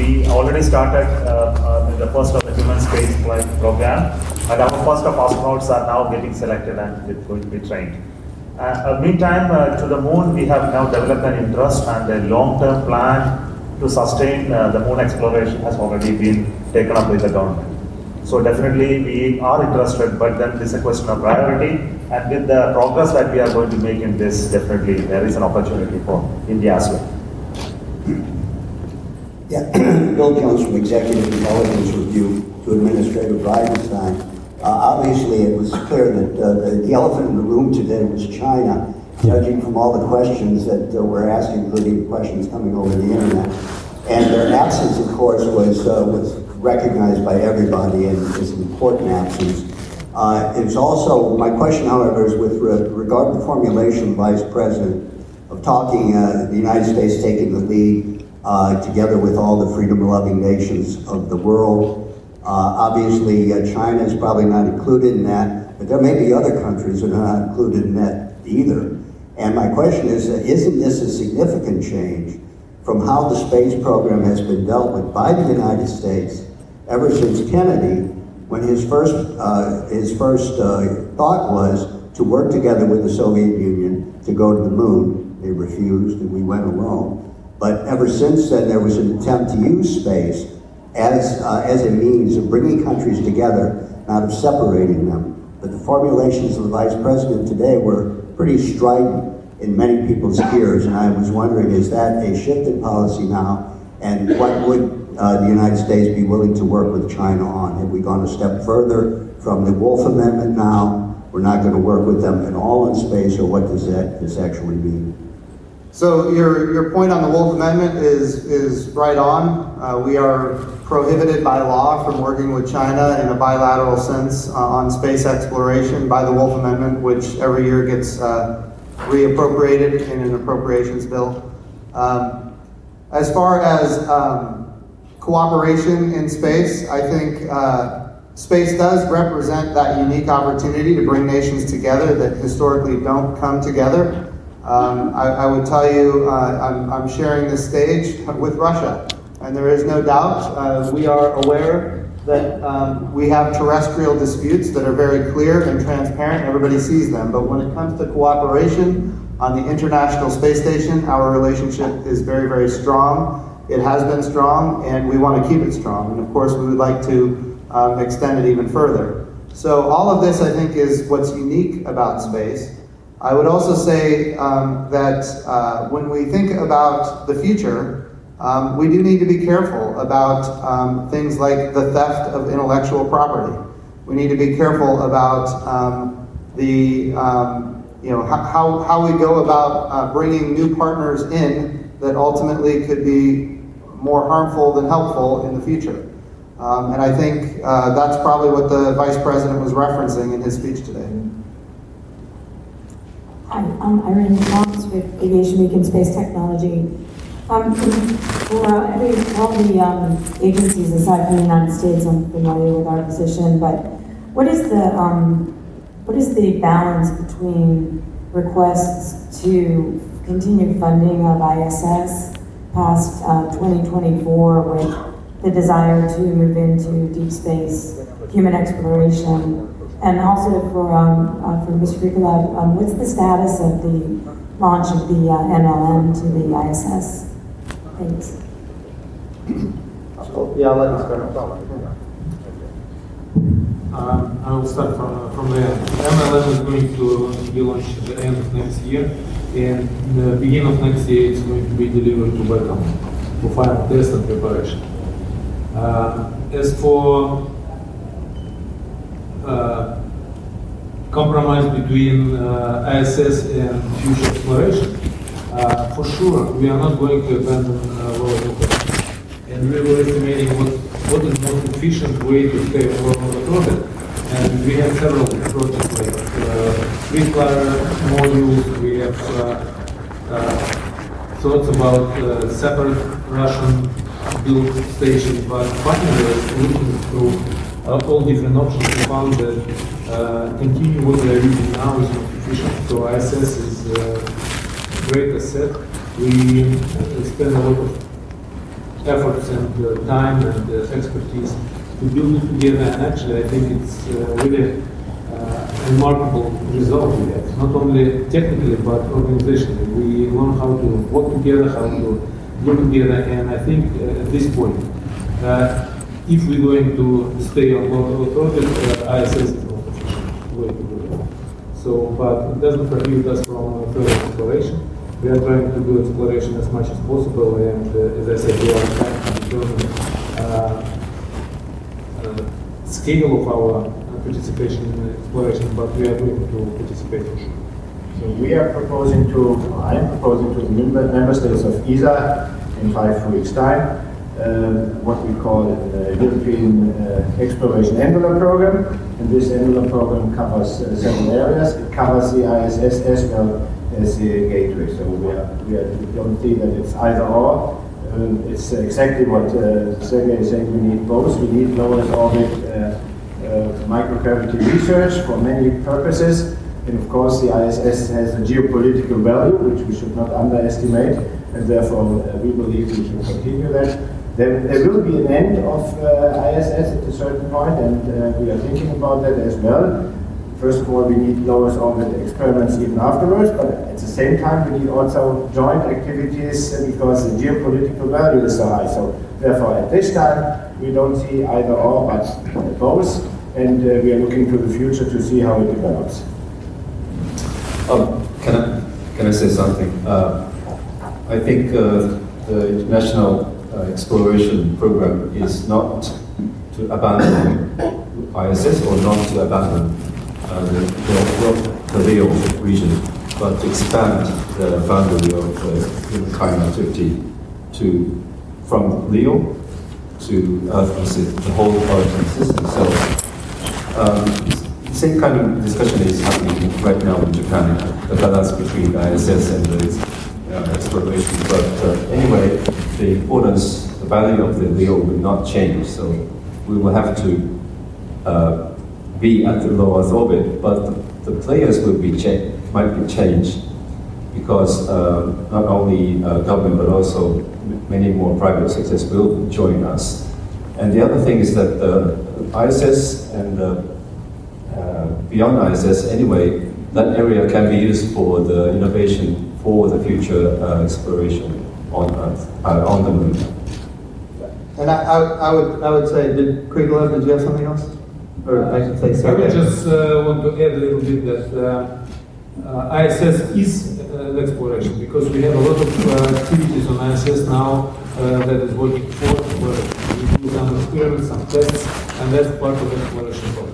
we already started uh, uh, the first of the human space flight program, and our first of astronauts are now getting selected and it's going to be trained. Uh, uh, meantime, uh, to the moon, we have now developed an interest and a long-term plan to sustain uh, the moon exploration has already been taken up by the government. So definitely we are interested, but then it's a question of priority. And with the progress that we are going to make in this, definitely there is an opportunity for India as well. Yeah, Bill Jones from Executive Intelligence Review to Administrator Bridenstine. Uh, obviously, it was clear that uh, the, the elephant in the room today was China, judging from all the questions that uh, we're asking, including questions coming over the internet. And their absence, of course, was, uh, was recognized by everybody and is an important absence. Uh, it's also, my question, however, is with re- regard to the formulation, Vice President, of talking, uh, the United States taking the lead uh, together with all the freedom-loving nations of the world. Uh, obviously, uh, China is probably not included in that, but there may be other countries that are not included in that either. And my question is, uh, isn't this a significant change from how the space program has been dealt with by the United States ever since Kennedy, when his first, uh, his first uh, thought was to work together with the Soviet Union to go to the moon. They refused, and we went alone. But ever since then, there was an attempt to use space as, uh, as a means of bringing countries together, not of separating them. But the formulations of the vice president today were pretty strident in many people's ears, and I was wondering, is that a shift in policy now? And what would uh, the United States be willing to work with China on? Have we gone a step further from the Wolf Amendment now? We're not going to work with them at all in space, or what does that this actually mean? So your, your point on the Wolf Amendment is, is right on. Uh, we are prohibited by law from working with China in a bilateral sense uh, on space exploration by the Wolf Amendment, which every year gets uh, reappropriated in an appropriations bill. Um, as far as um, cooperation in space, I think uh, space does represent that unique opportunity to bring nations together that historically don't come together. Um, I, I, would tell you, uh, I'm, I'm, sharing this stage with Russia, and there is no doubt uh, we are aware that um, we have terrestrial disputes that are very clear and transparent. Everybody sees them. But when it comes to cooperation on the International Space Station, our relationship is very, very strong. It has been strong, and we want to keep it strong. And of course, we would like to um, extend it even further. So, all of this, I think, is what's unique about space. I would also say um, that uh, when we think about the future, um, we do need to be careful about um, things like the theft of intellectual property. We need to be careful about um, the, um, you know, how, how we go about uh, bringing new partners in that ultimately could be more harmful than helpful in the future. Um, and I think uh, that's probably what the vice president was referencing in his speech today. Hi, I'm Irene Fox with Aviation Week and Space Technology. Um, for uh, all the um, agencies aside from the United States, I'm familiar with our position, but what is the um, what is the balance between requests to continue funding of ISS past uh, 2024 with the desire to move into deep space, human exploration, and also for um, uh, for Mr. Krikalev, um, what's the status of the launch of the uh, MLM to the ISS? Thanks. So, yeah, let us start. Um, I will start from, from the end. MLM is going to be launched at the end of next year, and the beginning of next year it's going to be delivered to Baikonur for final test and preparation. Uh, as for uh, compromise between uh, ISS and future exploration, uh, for sure, we are not going to abandon uh, orbit. And we were estimating what, what is the most efficient way to stay on orbit. And we have several projects like uh, Flyer modules, we have uh, uh, thoughts about uh, separate Russian built stations, but finally looking through all different options, we found that uh, continue what we are using now is not efficient. So ISS is a great asset. We spend a lot of efforts and uh, time and uh, expertise to build it together. And actually, I think it's uh, really uh, remarkable result we have, not only technically but organizationally. We learn how to work together, how to do together, and I think uh, at this point, uh, if we're going to stay on Earth orbit, uh, ISS is most way to do it. So, but it doesn't prohibit us from further exploration. We are trying to do exploration as much as possible, and uh, as I said, we are trying to determine uh, uh, scale of our participation in exploration, but we are going to participate for sure. So we are proposing to, I am proposing to the member states of ESA in five weeks' time, um, what we call the European uh, Exploration Envelope Program. And this envelope program covers uh, several areas. It covers the ISS as well as the gateway. So we, are, we, are, we don't think that it's either or. Um, it's exactly what uh, Sergey is saying. We need both. We need low Earth orbit uh, uh, microgravity research for many purposes. And of course, the ISS has a geopolitical value, which we should not underestimate, and therefore uh, we believe we should continue that. There, there will be an end of uh, ISS at a certain point, and uh, we are thinking about that as well. First of all, we need low Earth orbit experiments even afterwards, but at the same time, we need also joint activities uh, because the geopolitical value is so high. So therefore, at this time, we don't see either or, but both, and uh, we are looking to the future to see how it develops. Um, can I can I say something? Uh, I think uh, the international uh, exploration program is not to abandon ISS or not to abandon uh, the, the, the LEO region, but to expand the boundary of uh, humankind activity to from LEO to Earth the whole Earth system. So um, the same kind of discussion is happening right now in Japan, the balance between ISS and the uh, exploration. But uh, anyway, the importance, the value of the LEO will not change. So we will have to uh, be at the low Earth orbit, but the, players will be cha- might be changed because uh, not only uh, government but also many more private sectors will join us. And the other thing is that the ISS and uh, beyond ISS anyway, that area can be used for the innovation for the future uh, exploration on Earth, uh, on the moon. And I, I, I would, I would say, did Krikalev, did you have something else? Or I should say, I would just uh, want to add a little bit that uh, uh, ISS is uh, the exploration because we have a lot of uh, activities on ISS now uh, that is working for where we do some experiments, some tests, and that's part of the exploration program.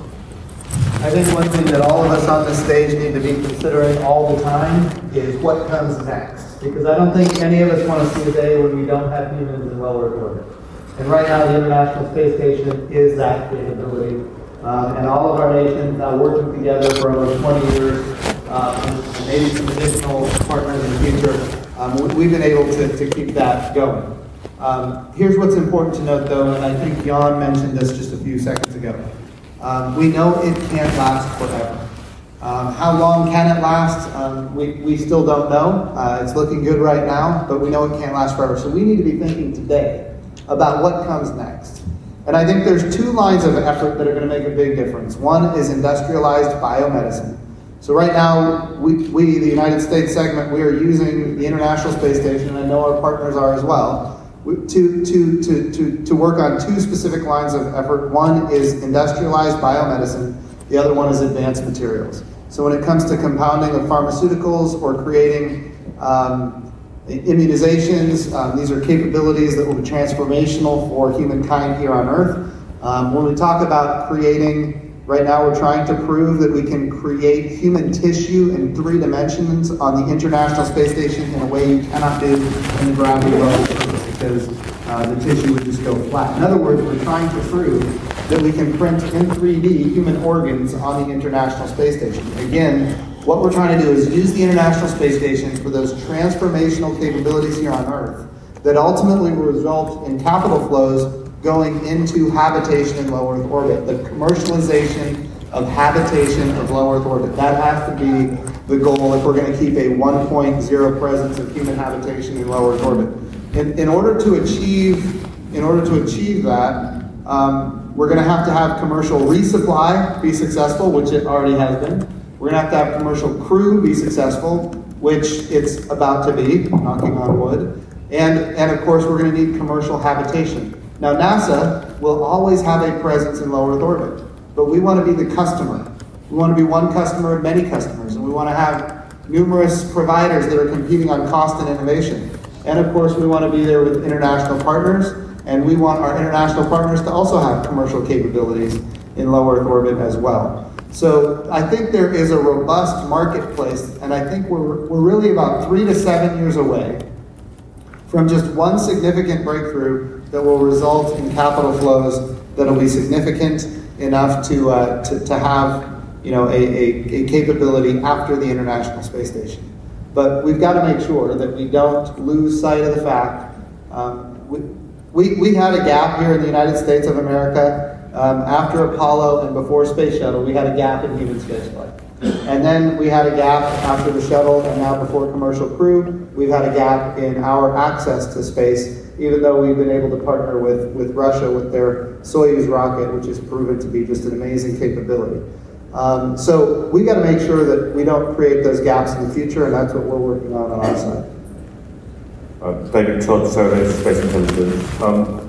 I think one thing that all of us on this stage need to be considering all the time is what comes next. Because I don't think any of us want to see a day when we don't have humans in low Earth orbit. And right now, the International Space Station is that capability. Um, and all of our nations working together for over 20 years, and maybe some additional partners in the future. Um, we- we've been able to, to keep that going. Um, here's what's important to note though, and I think Jan mentioned this just a few seconds ago. Um, we know it can't last forever. Um, how long can it last? Um, we, we still don't know. Uh, it's looking good right now, but we know it can't last forever. So we need to be thinking today about what comes next. And I think there's two lines of effort that are going to make a big difference. One is industrialized biomedicine. So right now, we, we, the United States segment, we are using the International Space Station, and I know our partners are as well, we- to, to, to, to, to work on two specific lines of effort. One is industrialized biomedicine, the other one is advanced materials. So when it comes to compounding of pharmaceuticals or creating um, immunizations, um, these are capabilities that will be transformational for humankind here on Earth. Um, when we talk about creating Right now, we're trying to prove that we can create human tissue in three dimensions on the International Space Station in a way you cannot do in the gravity because uh, the tissue would just go flat. In other words, we're trying to prove that we can print in 3D human organs on the International Space Station. Again, what we're trying to do is use the International Space Station for those transformational capabilities here on Earth that ultimately will result in capital flows going into habitation in low Earth orbit. The commercialization of habitation of low Earth orbit. That has to be the goal if we're going to keep a 1.0 presence of human habitation in low Earth orbit. In, in order to achieve, in order to achieve that, um, we're going to have to have commercial resupply be successful, which it already has been. We're going to have to have commercial crew be successful, which it's about to be, knocking on wood. And, and of course, we're going to need commercial habitation. Now, NASA will always have a presence in low Earth orbit, but we want to be the customer. We want to be one customer of many customers, and we want to have numerous providers that are competing on cost and innovation. And of course, we want to be there with international partners, and we want our international partners to also have commercial capabilities in low Earth orbit as well. So I think there is a robust marketplace, and I think we're, we're really about three to seven years away from just one significant breakthrough that will result in capital flows that'll be significant enough to, uh, to, to have you know, a, a, a capability after the International Space Station. But we've got to make sure that we don't lose sight of the fact. Um, we, we, we had a gap here in the United States of America um, after Apollo and before Space Shuttle. We had a gap in human spaceflight. And then we had a gap after the shuttle, and now before commercial crew, we've had a gap in our access to space, even though we've been able to partner with, with Russia with their Soyuz rocket, which has proven to be just an amazing capability. Um, so we've got to make sure that we don't create those gaps in the future, and that's what we're working on on our side. Uh, David Todd, Seradata Space Intelligence. Um,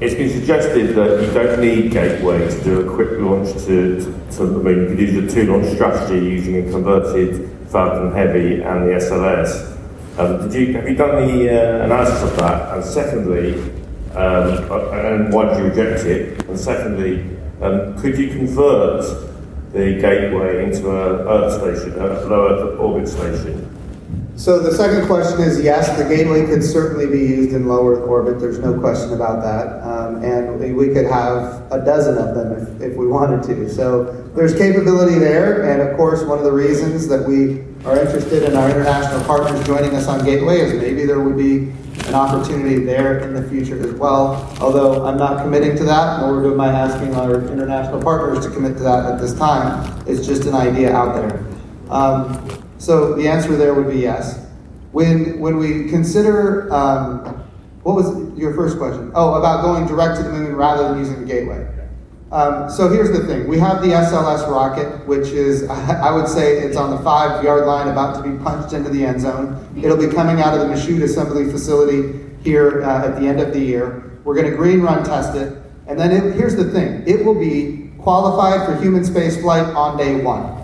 it's been suggested that you don't need Gateway to do a quick launch to, to, to I mean, you could use a two-launch strategy using a converted Falcon Heavy and the SLS. Um, did you, have you done the uh, analysis of that? And secondly, um, uh, and why did you reject it? And secondly, um, could you convert the Gateway into a Earth station, a low Earth orbit station? So the second question is yes, the gateway could certainly be used in low Earth orbit. There's no question about that, um, and we could have a dozen of them if, if we wanted to. So there's capability there, and of course, one of the reasons that we are interested in our international partners joining us on Gateway is maybe there would be an opportunity there in the future as well. Although I'm not committing to that, nor am I asking our international partners to commit to that at this time. It's just an idea out there. Um, so the answer there would be yes. When, when we consider, um, what was your first question? Oh, about going direct to the moon rather than using the gateway. Um, so here's the thing. We have the SLS rocket, which is, I would say it's on the five yard line about to be punched into the end zone. It'll be coming out of the Michoud assembly facility here uh, at the end of the year. We're going to green run test it. And then it, here's the thing. It will be qualified for human space flight on day one.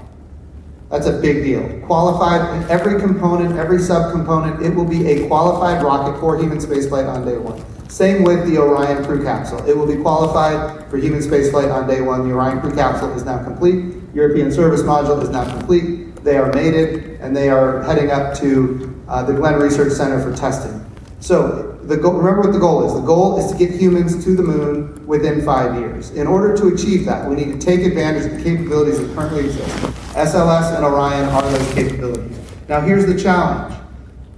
That's a big deal. Qualified, in every component, every subcomponent, it will be a qualified rocket for human spaceflight on day one. Same with the Orion crew capsule. It will be qualified for human spaceflight on day one. The Orion crew capsule is now complete. European service module is now complete. They are mated and they are heading up to uh, the Glenn Research Center for testing. So the goal, remember what the goal is. The goal is to get humans to the moon within five years. In order to achieve that, we need to take advantage of the capabilities that currently exist. SLS and Orion are those capabilities. Now here's the challenge.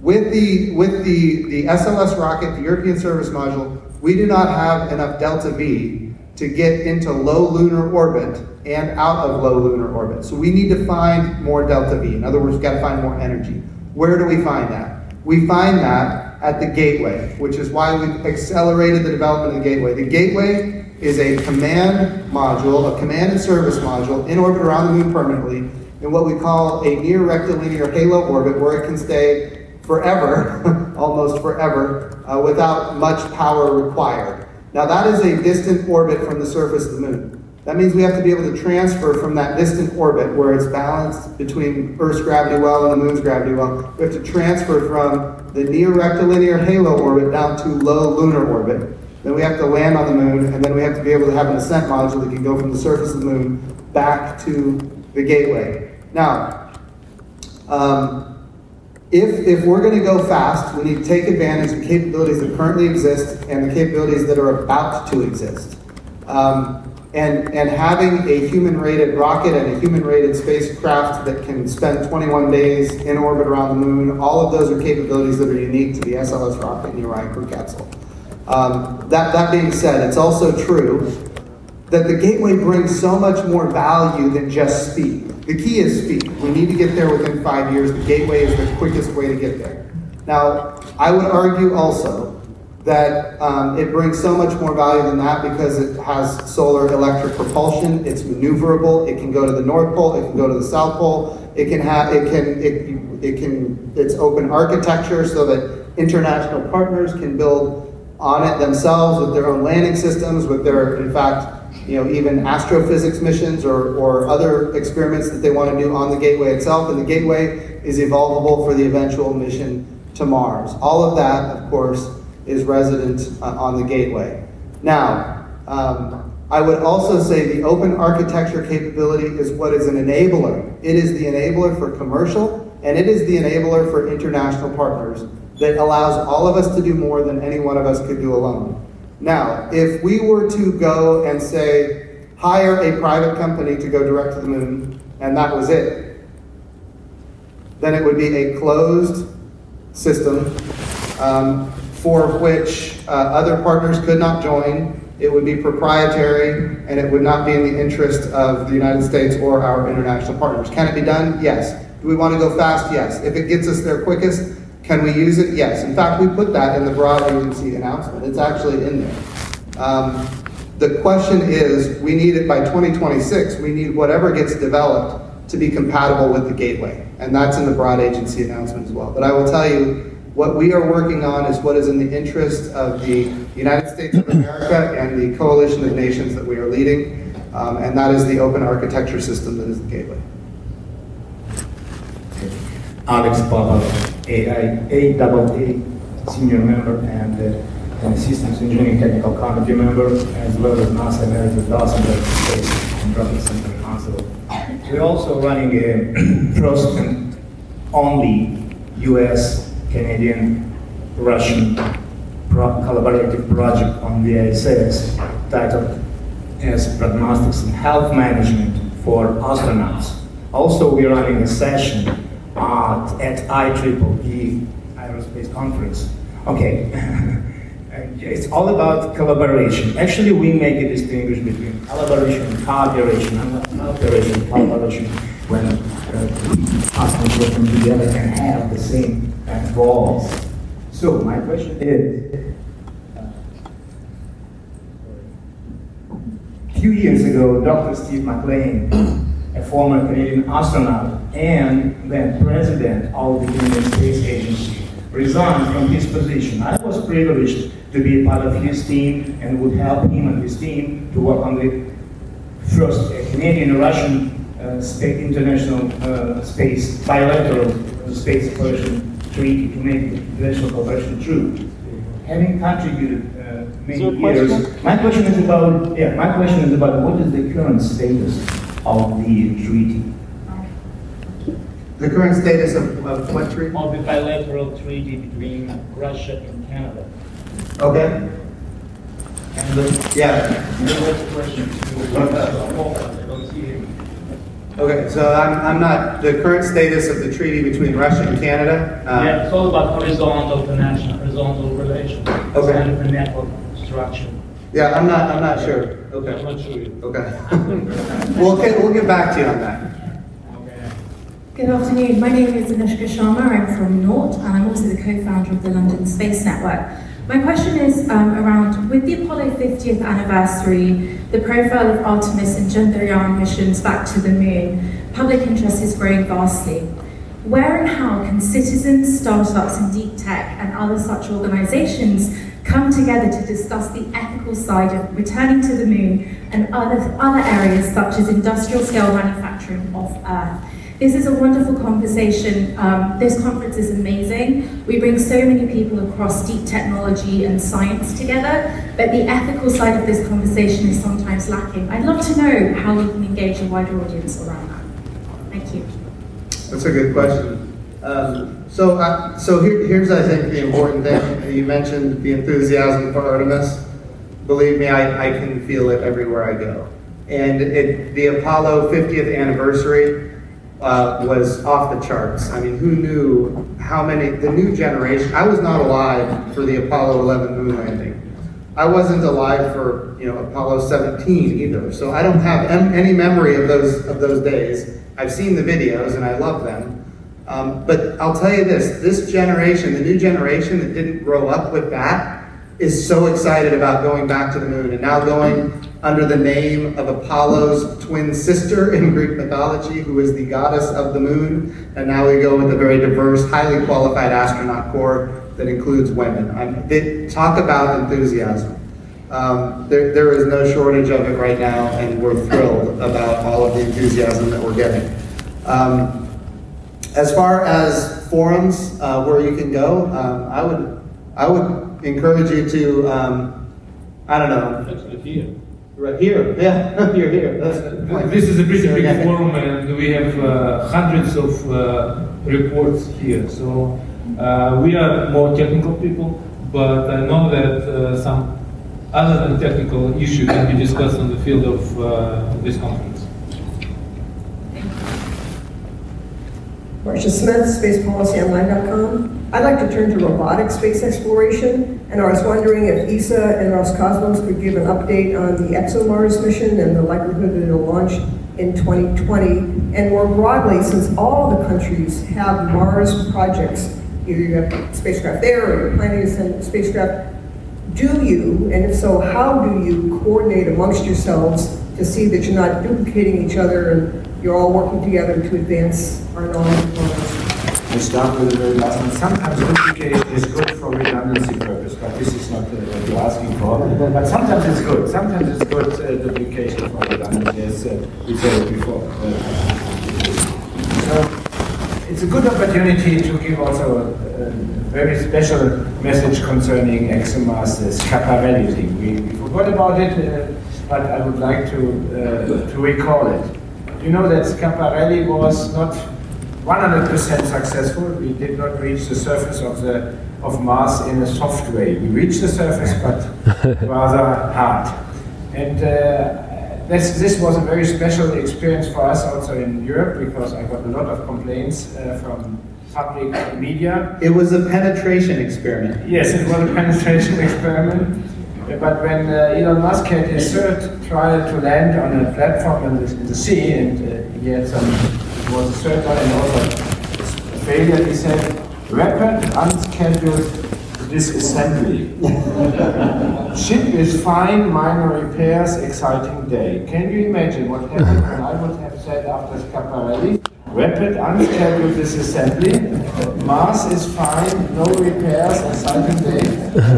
With the, with the, the SLS rocket, the European Service Module, we do not have enough delta V to get into low lunar orbit and out of low lunar orbit. So we need to find more delta V. In other words, we've got to find more energy. Where do we find that? We find that at the gateway, which is why we've accelerated the development of the gateway. The gateway is a command module, a command and service module in orbit around the moon permanently in what we call a near rectilinear halo orbit where it can stay forever, almost forever, uh, without much power required. Now that is a distant orbit from the surface of the moon. That means we have to be able to transfer from that distant orbit where it's balanced between Earth's gravity well and the moon's gravity well. We have to transfer from the near rectilinear halo orbit down to low lunar orbit. Then we have to land on the moon, and then we have to be able to have an ascent module that can go from the surface of the moon back to the gateway. Now, um, if, if we're going to go fast, we need to take advantage of the capabilities that currently exist and the capabilities that are about to exist. Um, and, and having a human rated rocket and a human rated spacecraft that can spend 21 days in orbit around the moon, all of those are capabilities that are unique to the SLS rocket and the Orion crew capsule. Um, that, that being said, it's also true that the gateway brings so much more value than just speed. The key is speed. We need to get there within five years. The gateway is the quickest way to get there. Now, I I would argue also that um, it brings so much more value than that because it has solar electric propulsion. It's maneuverable. It can go to the North Pole. It can go to the South Pole. It can have. It can. It, it can. It's open architecture so that international partners can build on it themselves with their own landing systems, with their, in fact, you know, even astrophysics missions or, or other experiments that they want to do on the gateway itself. And the gateway is evolvable for the eventual mission to Mars. All of that, of course, is resident uh, on the gateway. Now, um, I would also say the open architecture capability is what is an enabler. It is the enabler for commercial, and it is the enabler for international partners that allows all of us to do more than any one of us could do alone. Now, if we were to go and say, hire a private company to go direct to the moon, and that was it, then it would be a closed system um, for which uh, other partners could not join. It would be proprietary and it would not be in the interest of the United States or our international partners. Can it be done? Yes. Do we want to go fast? Yes. If it gets us there quickest, can we use it? Yes. In fact, we put that in the broad agency announcement. It's actually in there. Um, the question is, we need it by 2026. We need whatever gets developed to be compatible with the gateway. And that's in the broad agency announcement as well. But I will tell you, what we are working on is what is in the interest of the United States of America and the coalition of nations that we are leading. Um, and that is the open architecture system that is the gateway. Alex Papa, a double A senior member and uh, an assistant engineering technical committee member, as well as NASA Emeritus Dawson Space and Rocket Center Council. We're also running a first and only U.S., Canadian, Russian pro collaborative project on the ISS titled as Prognostics and Health Management for Astronauts. Also, we're running a session uh, at IEEE Aerospace Conference. Okay, it's all about collaboration. Actually, we make a distinction between collaboration and cooperation, and and collaboration when uh, customers working together can have the same goals. So my question is, a few years ago, Dr. Steve MacLean, a former Canadian astronaut, and then president of the Union Space Agency, resigned from his position. I was privileged to be a part of his team and would help him and his team to work on the first uh, Canadian-Russian uh, space, international uh, space bilateral space exploration treaty to make international cooperation true. Having contributed uh, many years, my question is about yeah, my question is about what is the current status of the treaty? The current status of, of what treaty? Of the bilateral treaty between Russia and Canada. Okay. And the, Yeah. the question to Okay, so I'm, I'm not, the current status of the treaty between Russia and Canada? uh, Yeah, it's all about horizontal connection, horizontal relations. Okay. And the network structure. Yeah, I'm not, I'm not sure. Okay. I'm not sure. okay. We'll get, we'll get back to you on that. Okay. Good afternoon. My name is Anushka Sharma. I'm from Nort, and I'm also the co-founder of the London Space Network. My question is um, around with the Apollo 50th anniversary, the profile of Artemis and Chandrayaan missions back to the moon, public interest is growing vastly. Where and how can citizens, startups, and deep tech and other such organizations come together to discuss the ethical side of returning to the moon and other, other areas such as industrial scale manufacturing off Earth? This is a wonderful conversation. Um, this conference is amazing. We bring so many people across deep technology and science together, but the ethical side of this conversation is sometimes lacking. I'd love to know how we can engage a wider audience around that. Thank you. That's a good question. Um, so, uh, so here, here's, I think, the important thing. You mentioned the enthusiasm for Artemis. Believe me, I, I can feel it everywhere I go. And it, the Apollo 50th anniversary uh, was off the charts. I mean, who knew how many, the new generation, I was not alive for the Apollo 11 moon landing. I wasn't alive for, you know, Apollo 17 either. So I don't have em- any memory of those, of those days. I've seen the videos and I love them. Um, but I'll tell you this, this generation, the new generation that didn't grow up with that, is so excited about going back to the moon and now going under the name of Apollo's twin sister in Greek mythology, who is the goddess of the moon. And now we go with a very diverse, highly qualified astronaut corps that includes women. I'm, they talk about enthusiasm. Um, there, there is no shortage of it right now, and we're thrilled about all of the enthusiasm that we're getting. Um, as far as forums uh, where you can go, um, I would I would encourage you to um, I don't know. Actually, here. Right here, yeah, you're here. That's. This is a pretty So, big yeah. forum, and we have uh, hundreds of uh, reports here. So uh, we are more technical people, but I know that uh, some other than technical issue can be discussed on the field of uh, this conference. Marcia Smith, spacepolicyonline.com. I'd like to turn to robotic space exploration, and I was wondering if ESA and Roscosmos could give an update on the ExoMars mission and the likelihood that it'll launch in 2020. And more broadly, since all the countries have Mars projects, either you have spacecraft there or you're planning to send spacecraft, do you, and if so, how do you coordinate amongst yourselves to see that you're not duplicating each other and you're all working together to advance our knowledge? I start with the very last one. Sometimes duplicate is good for redundancy purpose, but this is not uh, what you're asking for. But sometimes it's good. Sometimes it's good uh, duplication for redundancy, as uh, we said before. Uh, so it's a good opportunity to give also a, a very special message concerning ExoMars, the Schiaparelli thing. We, we forgot about it, uh, but I would like to uh, to recall it. You know that Schiaparelli was not 100% successful. We did not reach the surface of the of Mars in a soft way. We reached the surface, but rather hard. And uh, this this was a very special experience for us also in Europe because I got a lot of complaints uh, from public media. It was a penetration experiment. Yes, it was a penetration experiment. But when uh, Elon Musk had his third trial to land on a platform in the, in the sea, and uh, he had some, it was the third and also a failure, he said, rapid, unscheduled disassembly. Ship is fine, minor repairs, exciting day. Can you imagine what happened when I would have said after Schiaparelli? Rapid, unscheduled disassembly, Mars is fine, no repairs, exciting day,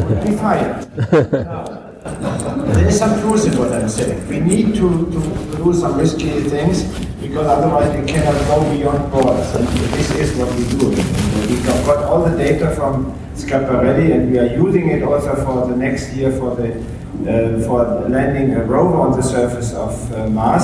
would be fired. There is some truth in what I'm saying. We need to, to do some risky things because otherwise we cannot go beyond borders. And this is what we do. We got all the data from Schiaparelli and we are using it also for the next year for the uh, for landing a rover on the surface of uh, Mars.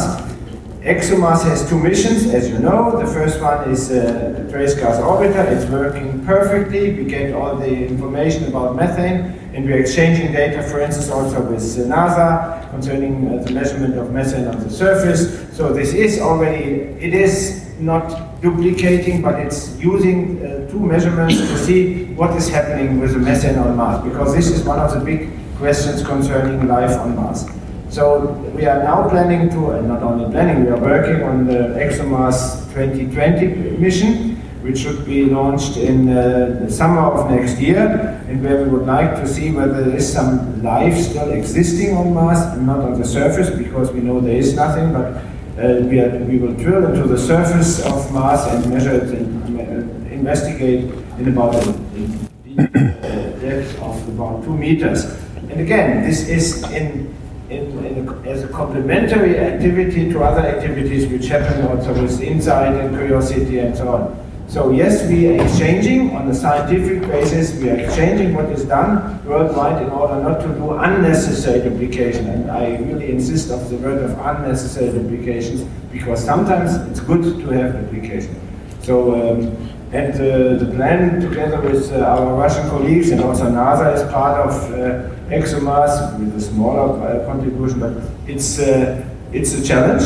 ExoMars has two missions, as you know. The first one is uh, the Trace Gas Orbiter. It's working perfectly. We get all the information about methane, and we're exchanging data, for instance, also with NASA concerning uh, the measurement of methane on the surface. So this is already, it is not duplicating, but it's using uh, two measurements to see what is happening with the methane on Mars, because this is one of the big questions concerning life on Mars. So we are now planning to, and not only planning, we are working on the ExoMars 2020 mission, which should be launched in uh, the summer of next year, and where we would like to see whether there is some life still existing on Mars, and not on the surface, because we know there is nothing, but uh, we, are, we will drill into the surface of Mars and measure it and uh, investigate in about a uh, depth of about two meters. And again, this is in in, in a, as a complementary activity to other activities which happen also with insight and curiosity and so on. So yes, we are exchanging on a scientific basis, we are exchanging what is done worldwide in order not to do unnecessary duplication. And I really insist on the word of unnecessary duplications because sometimes it's good to have duplication. So, um, and uh, the plan together with uh, our Russian colleagues and also NASA is part of uh, ExoMars with a smaller uh, contribution, but it's, uh, it's a challenge,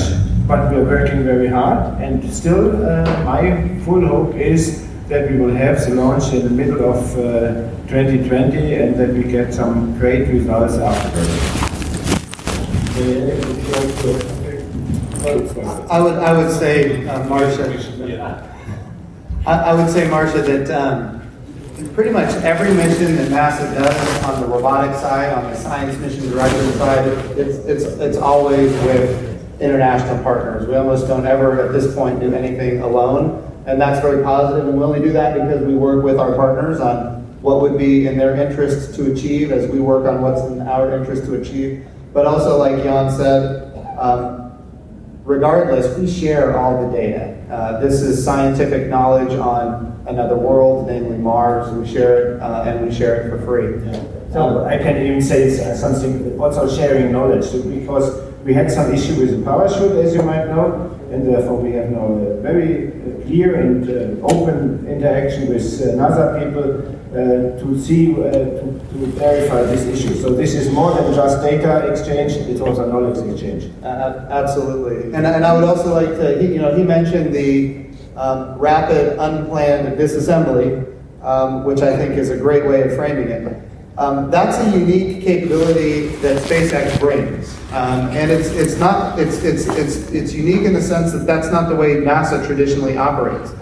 but we are working very hard. And still, uh, my full hope is that we will have the launch in the middle of uh, 2020 and that we get some great results afterwards. I would, I would say, uh, Marcia, I, I would say, Marcia, that um, pretty much every mission that NASA does on the robotic side, on the science mission director side, it's, it's, it's always with international partners. We almost don't ever, at this point, do anything alone. And that's very positive. and we only do that because we work with our partners on what would be in their interest to achieve as we work on what's in our interest to achieve. But also, like Jan said, um, regardless, we share all the data. Uh, this is scientific knowledge on another world, namely Mars. We share it, uh, and we share it for free. So I can even say uh, something, also sharing knowledge, because we had some issue with the parachute, as you might know, and therefore we have now a very clear and uh, open interaction with uh, NASA people uh, to see, uh, to, to verify this issue. So this is more than just data exchange, it's also knowledge exchange. Absolutely. And, and I would also like to, you know, he mentioned the um, rapid unplanned disassembly, um, which I think is a great way of framing it. Um, that's a unique capability that SpaceX brings, um, and it's it's not it's it's it's it's unique in the sense that that's not the way NASA traditionally operates,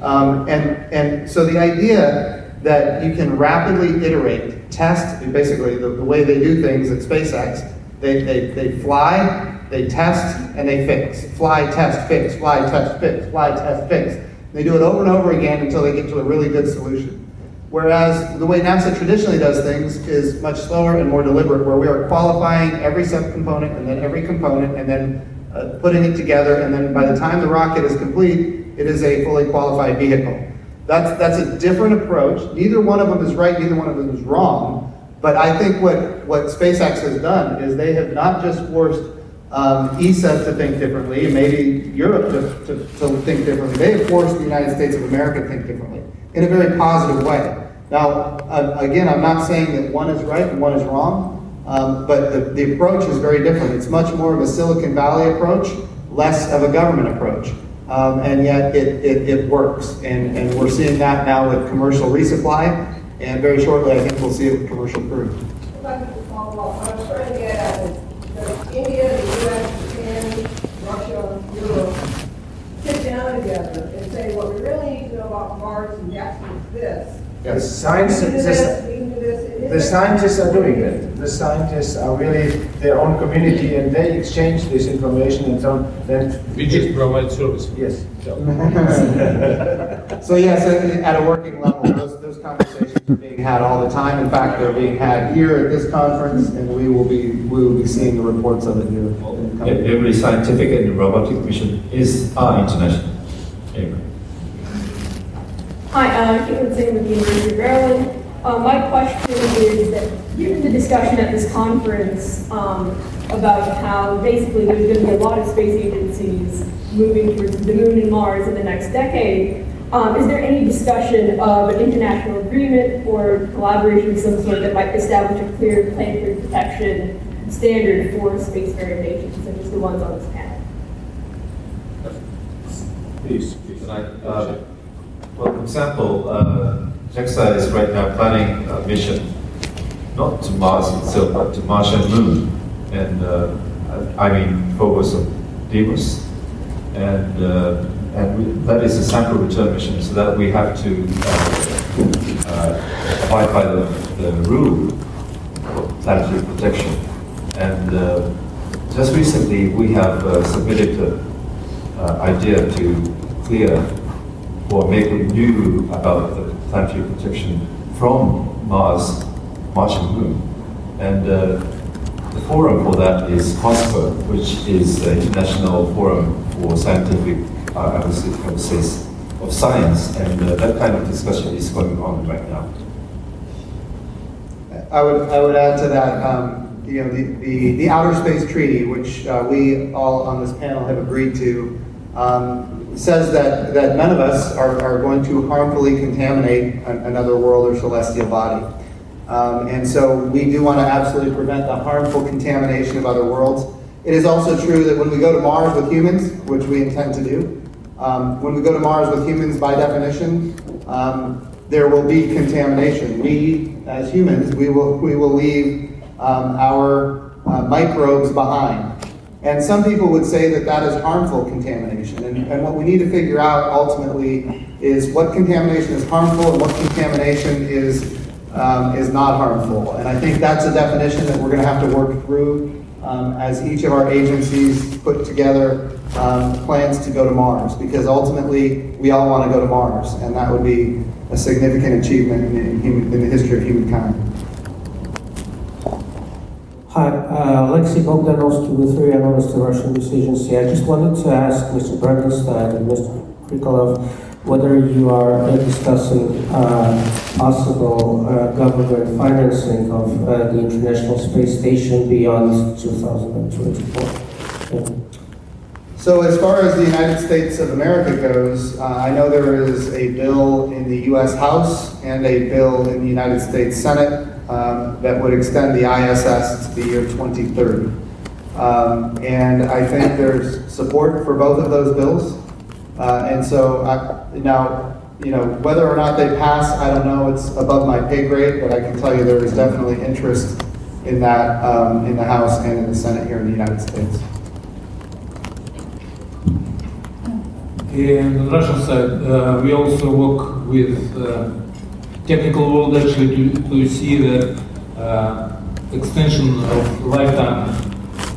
um, and and so the idea that you can rapidly iterate, test, and basically the, the way they do things at SpaceX, they, they, they fly, they test, and they fix. Fly, test, fix, fly, test, fix, fly, test, fix. They do it over and over again until they get to a really good solution. Whereas the way NASA traditionally does things is much slower and more deliberate, where we are qualifying every subcomponent and then every component and then uh, putting it together, and then by the time the rocket is complete, it is a fully qualified vehicle. That's, that's a different approach. Neither one of them is right, neither one of them is wrong. But I think what, what SpaceX has done is they have not just forced um, ESA to think differently, maybe Europe to, to, to think differently. They have forced the United States of America to think differently in a very positive way. Now, uh, again, I'm not saying that one is right and one is wrong, um, but the, the approach is very different. It's much more of a Silicon Valley approach, less of a government approach. Um, and yet it, it, it works. And, and we're seeing that now with commercial resupply, and very shortly I think we'll see it with commercial does India, the US, Japan, Russia, Europe, sit down together and say, what we really need to know about Mars and is this. Yes, science, We this- this, we can do this. It The scientists are doing it. The scientists are really their own community and they exchange this information and so on. Then We just provide service. Yes. So yes, at at a working level, those, those conversations are being had all the time. In fact, they're being had here at this conference, and we will be, we will be seeing the reports of it here. in the coming Every scientific and robotic mission is are international. Hi, uh, Caitlin Singh with the University of Maryland. Uh, my question is that given the discussion at this conference um, about how basically there's going to be a lot of space agencies moving towards the moon and Mars in the next decade, um, is there any discussion of an international agreement or collaboration of some sort that might establish a clear planetary protection standard for spacefaring nations, such as the ones on this panel? Please. Can I, uh, well, for example, uh, JAXA is right now planning a mission, not to Mars itself, but to Mars and Moon, and uh, I mean focus on Deimos, and uh, and that is a sample return mission, so that we have to uh, uh, abide by the, the rule of planetary protection, and uh, just recently we have submitted an idea to clear or make new about the planetary protection from Mars, and Moon. And uh, the forum for that is COSPAR, which is the International Forum for Scientific uh, I would say, I would say, of Science, and uh, that kind of discussion is going on right now. I would, I would add to that, um, you know, the, the, the Outer Space Treaty, which uh, we all on this panel have agreed to, um, says that, that none of us are, are going to harmfully contaminate an, another world or celestial body. Um, and so we do want to absolutely prevent the harmful contamination of other worlds. It is also true that when we go to Mars with humans, which we intend to do, um, when we go to Mars with humans, by definition, um, there will be contamination. We, as humans, we will, we will leave um, our uh, microbes behind. And some people would say that that is harmful contamination. And, and what we need to figure out ultimately is what contamination is harmful and what contamination is, um, is not harmful. And I think that's a definition that we're going to have to work through um, as each of our agencies put together um, plans to go to Mars. Because ultimately, we all want to go to Mars, and that would be a significant achievement in, in, human, in the history of humankind. Hi, uh, Alexei Bogdanovsky with to Russian Decisions. I just wanted to ask Mr. Bridenstine and Mr. Krikalev whether you are discussing uh, possible uh, government financing of uh, the International Space Station beyond 2024. Thank. So as far as the United States of America goes, uh, I know there is a bill in the U.S. House and a bill in the United States Senate um, that would extend the ISS to the year 2030. Um, and I think there's support for both of those bills. Uh, and so I, now, you know, whether or not they pass, I don't know. It's above my pay grade, but I can tell you there is definitely interest in that um, in the House and in the Senate here in the United States. And Russian side, uh, we also work with uh, technical world actually to, to see the uh, extension of lifetime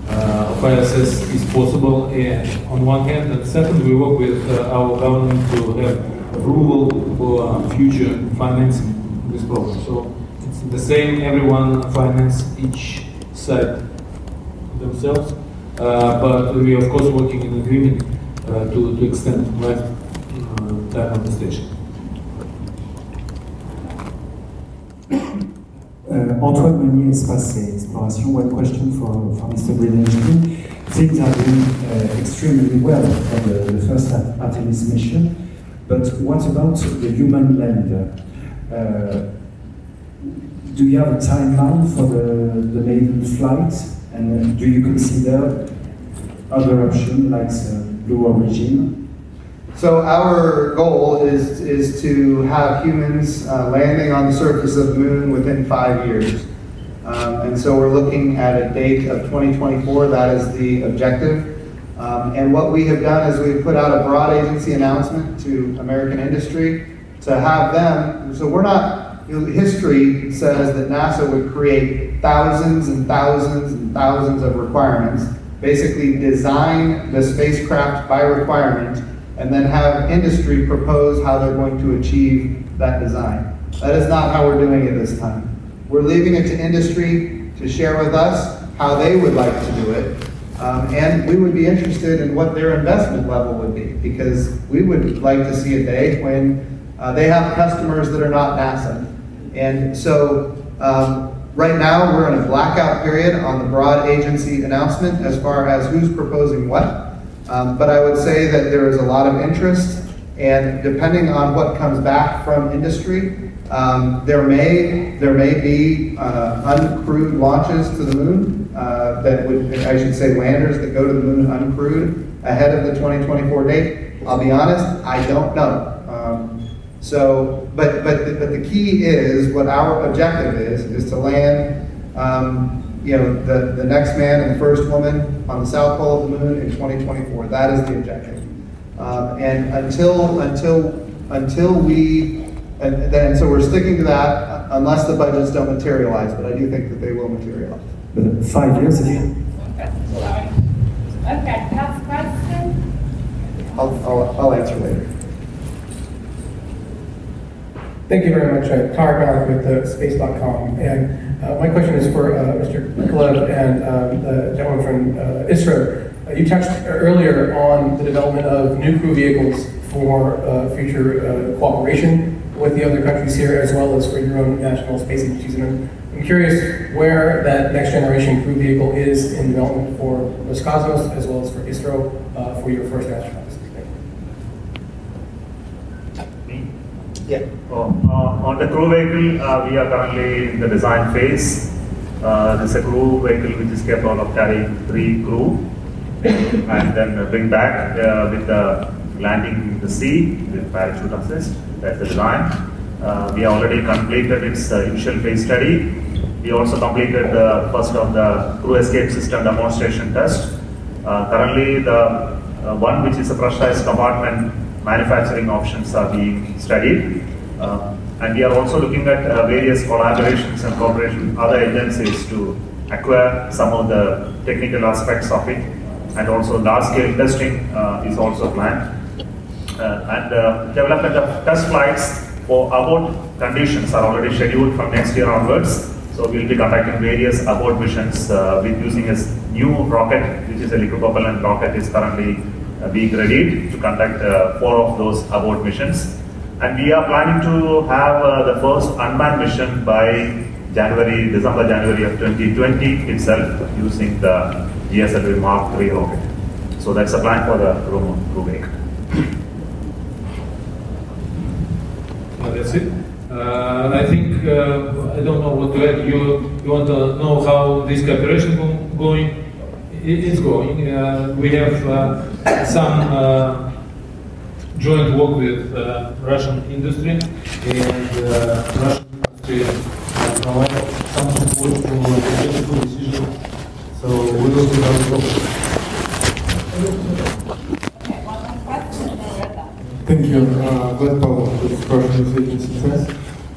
uh, of ISS is possible and on one hand, and second, we work with uh, our government to have approval for uh, future financing this program. So it's the same, everyone finance each side themselves, uh, but we are of course working in agreement uh, to, to extend lifetime of the station. Uh, Antoine Meunier, Espace Exploration. One question for, for Mr. Bridenstine. Things are doing uh, extremely well for the, the first Artemis mission, but what about the human lander? Uh, do you have a timeline for the, the maiden flight? And do you consider other options like Blue Origin? So our goal is, is to have humans uh, landing on the surface of the moon within five years. Um, and so we're looking at a date of 2024. That is the objective. Um, and what we have done is we've put out a broad agency announcement to American industry to have them. So we're not, you know, history says that NASA would create thousands and thousands and thousands of requirements, basically design the spacecraft by requirement and then have industry propose how they're going to achieve that design. That is not how we're doing it this time. We're leaving it to industry to share with us how they would like to do it. Um, and we would be interested in what their investment level would be because we would like to see a day when uh, they have customers that are not NASA. And so um, right now we're in a blackout period on the broad agency announcement as far as who's proposing what. Um, but I would say that there is a lot of interest, and depending on what comes back from industry, um, there may there may be uh, uncrewed launches to the moon uh, that would I should say landers that go to the moon uncrewed ahead of the 2024 date. I'll be honest, I don't know. Um, so, but but but the key is what our objective is is to land. You know, the, the next man and the first woman on the south pole of the moon in 2024. That is the objective. Um, and until until until we and then so we're sticking to that unless the budgets don't materialize. But I do think that they will materialize. Five years again. Sorry. Okay, next question. I'll, I'll, I'll answer later. Thank you very much. Uh, Tar Garth with uh, Space.com. And uh, my question is for uh, Mr. Krikalev and um, the gentleman from uh, ISRO. Uh, you touched earlier on the development of new crew vehicles for uh, future cooperation with the other countries here, as well as for your own national space agencies. And I'm, curious where that next generation crew vehicle is in development for Roscosmos, as well as for ISRO, for your first astronauts. Yeah. Oh, uh, on the crew vehicle, uh, we are currently in the design phase. Uh, this is a crew vehicle which is capable of carrying three crew and then bring back uh, with the landing in the sea with parachute assist. That's the design. Uh, we already completed its uh, initial phase study. We also completed the first of the crew escape system demonstration test. Currently, the one which is a pressurized compartment manufacturing options are being studied. Uh, and we are also looking at uh, various collaborations and cooperation with other agencies to acquire some of the technical aspects of it. And also large-scale testing uh, is also planned. Uh, and uh, development of test flights for abort conditions are already scheduled from next year onwards. So we'll be conducting various abort missions with using a new rocket, which is a liquid propellant rocket, is currently uh, being readied to conduct uh, four of those abort missions. And we are planning to have uh, the first unmanned mission by January, December, January of 2020 itself using the GSLV Mark III rocket. So that's the plan for the Room Rubik. That's it. Uh, I think uh, I don't know what to add. You you want to know how this cooperation go, going? It is going. Uh, we have uh, some uh, joint work with uh, Russian industry, and uh, Russian industry provide some support for the political decision. So we will how it goes. Thank you. Uh, Vlad Pavlov, with Russian Agency Press.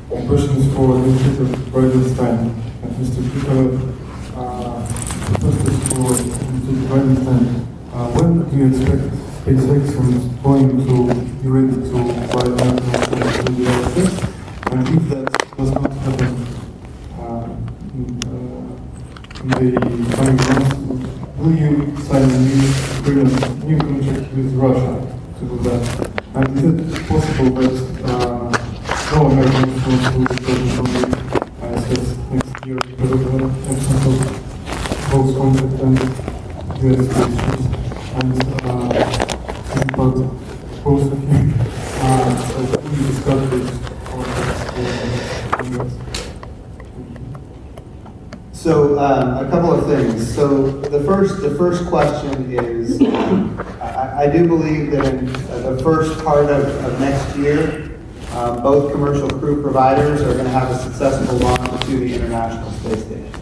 My question is for Mr. Bridenstine and Mr. Krikalev. Uh, first is for Mr. Bridenstine. Uh, when do you expect SpaceX and Boeing to be ready to fly national to the States? And if that does not happen uh, in, uh, in the coming months, will you sign a new agreement, new contract with Russia to do that? And is it possible that uh, no American force will be present on the ISS next year because of the absence of both contract and uh, part, both of you, uh, so um, a couple of things. So the first, the first question is, um, I, I do believe that in uh, the first part of, of next year, um, both commercial crew providers are going to have a successful launch to the International Space Station.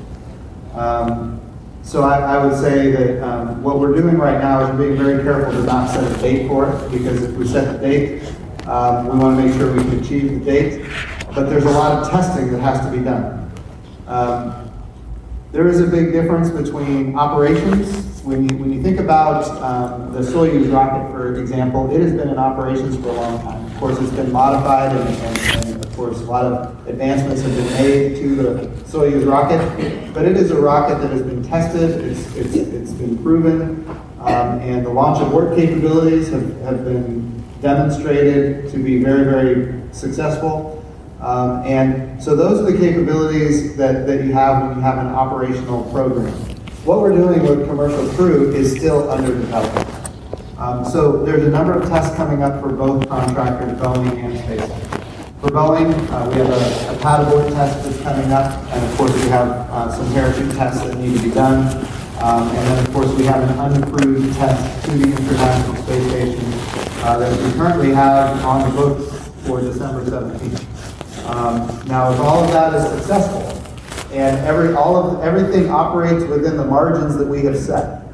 So I, I would say that um, what we're doing right now is being very careful to not set a date for it, because if we set the date, um, we want to make sure we can achieve the date. But there's a lot of testing that has to be done. Um, there is a big difference between operations. When you, when you think about um, the Soyuz rocket, for example, it has been in operations for a long time. Of course, it's been modified, and, and, and course, a lot of advancements have been made to the Soyuz rocket. But it is a rocket that has been tested, it's, it's, it's been proven, um, and the launch abort capabilities have, have been demonstrated to be very, very successful. Um, and so those are the capabilities that, that you have when you have an operational program. What we're doing with commercial crew is still under development. Um, so there's a number of tests coming up for both contractors, Boeing and SpaceX. For Boeing, uh, we have a, a pad abort test that's coming up, and of course we have uh, some parachute tests that need to be done. Um, and then of course we have an unapproved test to the International Space Station uh, that we currently have on the books for December 17th. Um, now, if all of that is successful, and every all of everything operates within the margins that we have set,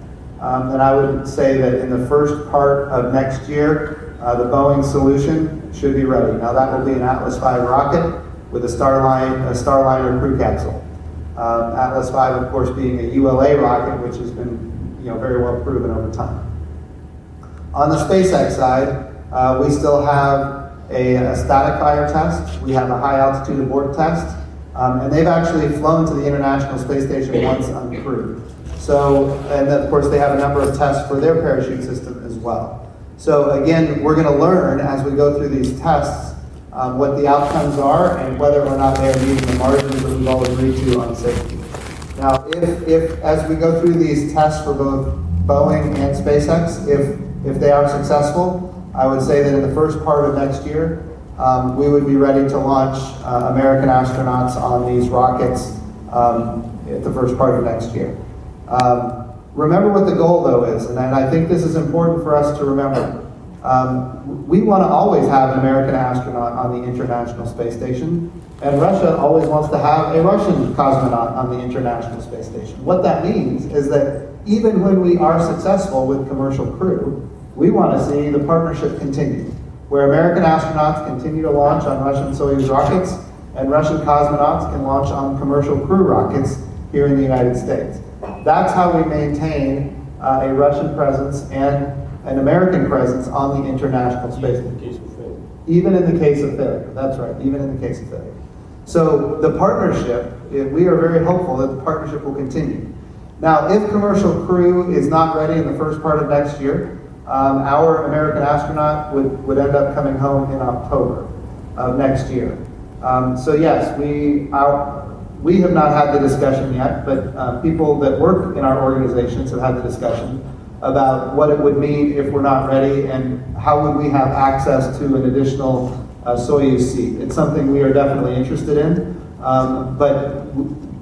um, then I would say that in the first part of next year, uh, the Boeing solution should be ready. Now, that will be an Atlas V rocket with a Starline a Starliner crew capsule. Um, Atlas V, of course, being a ULA rocket, which has been you know very well proven over time. On the SpaceX side, uh, we still have a, a, static fire test. We have a high altitude abort test. Um, and they've actually flown to the International Space Station once uncrewed. So, and of course, they have a number of tests for their parachute system as well. So, again, we're going to learn as we go through these tests um, what the outcomes are and whether or not they are meeting the margins that we've all agreed to on safety. Now, if, if as we go through these tests for both Boeing and SpaceX, if, if they are successful, I would say that in the first part of next year, um, we would be ready to launch uh, American astronauts on these rockets um, at the first part of next year. Um, remember what the goal, though, is, and I think this is important for us to remember. Um, we want to always have an American astronaut on the International Space Station, and Russia always wants to have a Russian cosmonaut on the International Space Station. What that means is that even when we are successful with commercial crew, we want to see the partnership continue, where American astronauts continue to launch on Russian Soyuz rockets and Russian cosmonauts can launch on commercial crew rockets here in the United States. That's how we maintain uh, a Russian presence and an American presence on the international space. Station. Even in the case of failure. That's right, even in the case of failure. So the partnership, we are very hopeful that the partnership will continue. Now, if commercial crew is not ready in the first part of next year, um, our American astronaut would, would end up coming home in October of next year. Um, so yes, we, our, we have not had the discussion yet, but uh, people that work in our organizations have had the discussion about what it would mean if we're not ready and how would we have access to an additional uh, Soyuz seat. It's something we are definitely interested in, um, but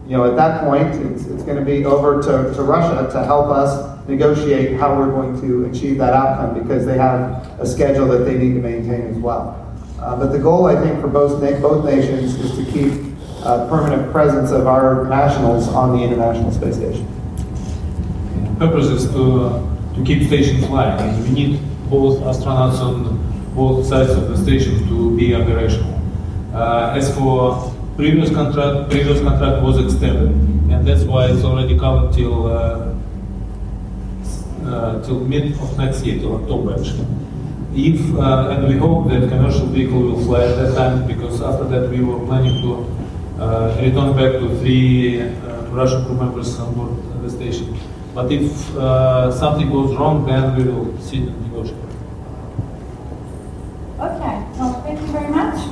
you know at that point it's, it's going to be over to, to Russia to help us negotiate how we're going to achieve that outcome because they have a schedule that they need to maintain as well. Uh, but the goal, I think, for both, na- both nations is to keep uh, permanent presence of our nationals on the International Space Station. The purpose is to, to keep station flying, and we need both astronauts on both sides of the station to be operational. Uh, as for previous contract, previous contract was extended, and that's why it's already covered till uh, uh, till mid of next year, till October actually. If uh, and we hope that commercial vehicle will fly at that time, because after that we were planning to uh, return back to three Russian crew members on board the station. But if uh, something goes wrong, then we will sit and negotiate.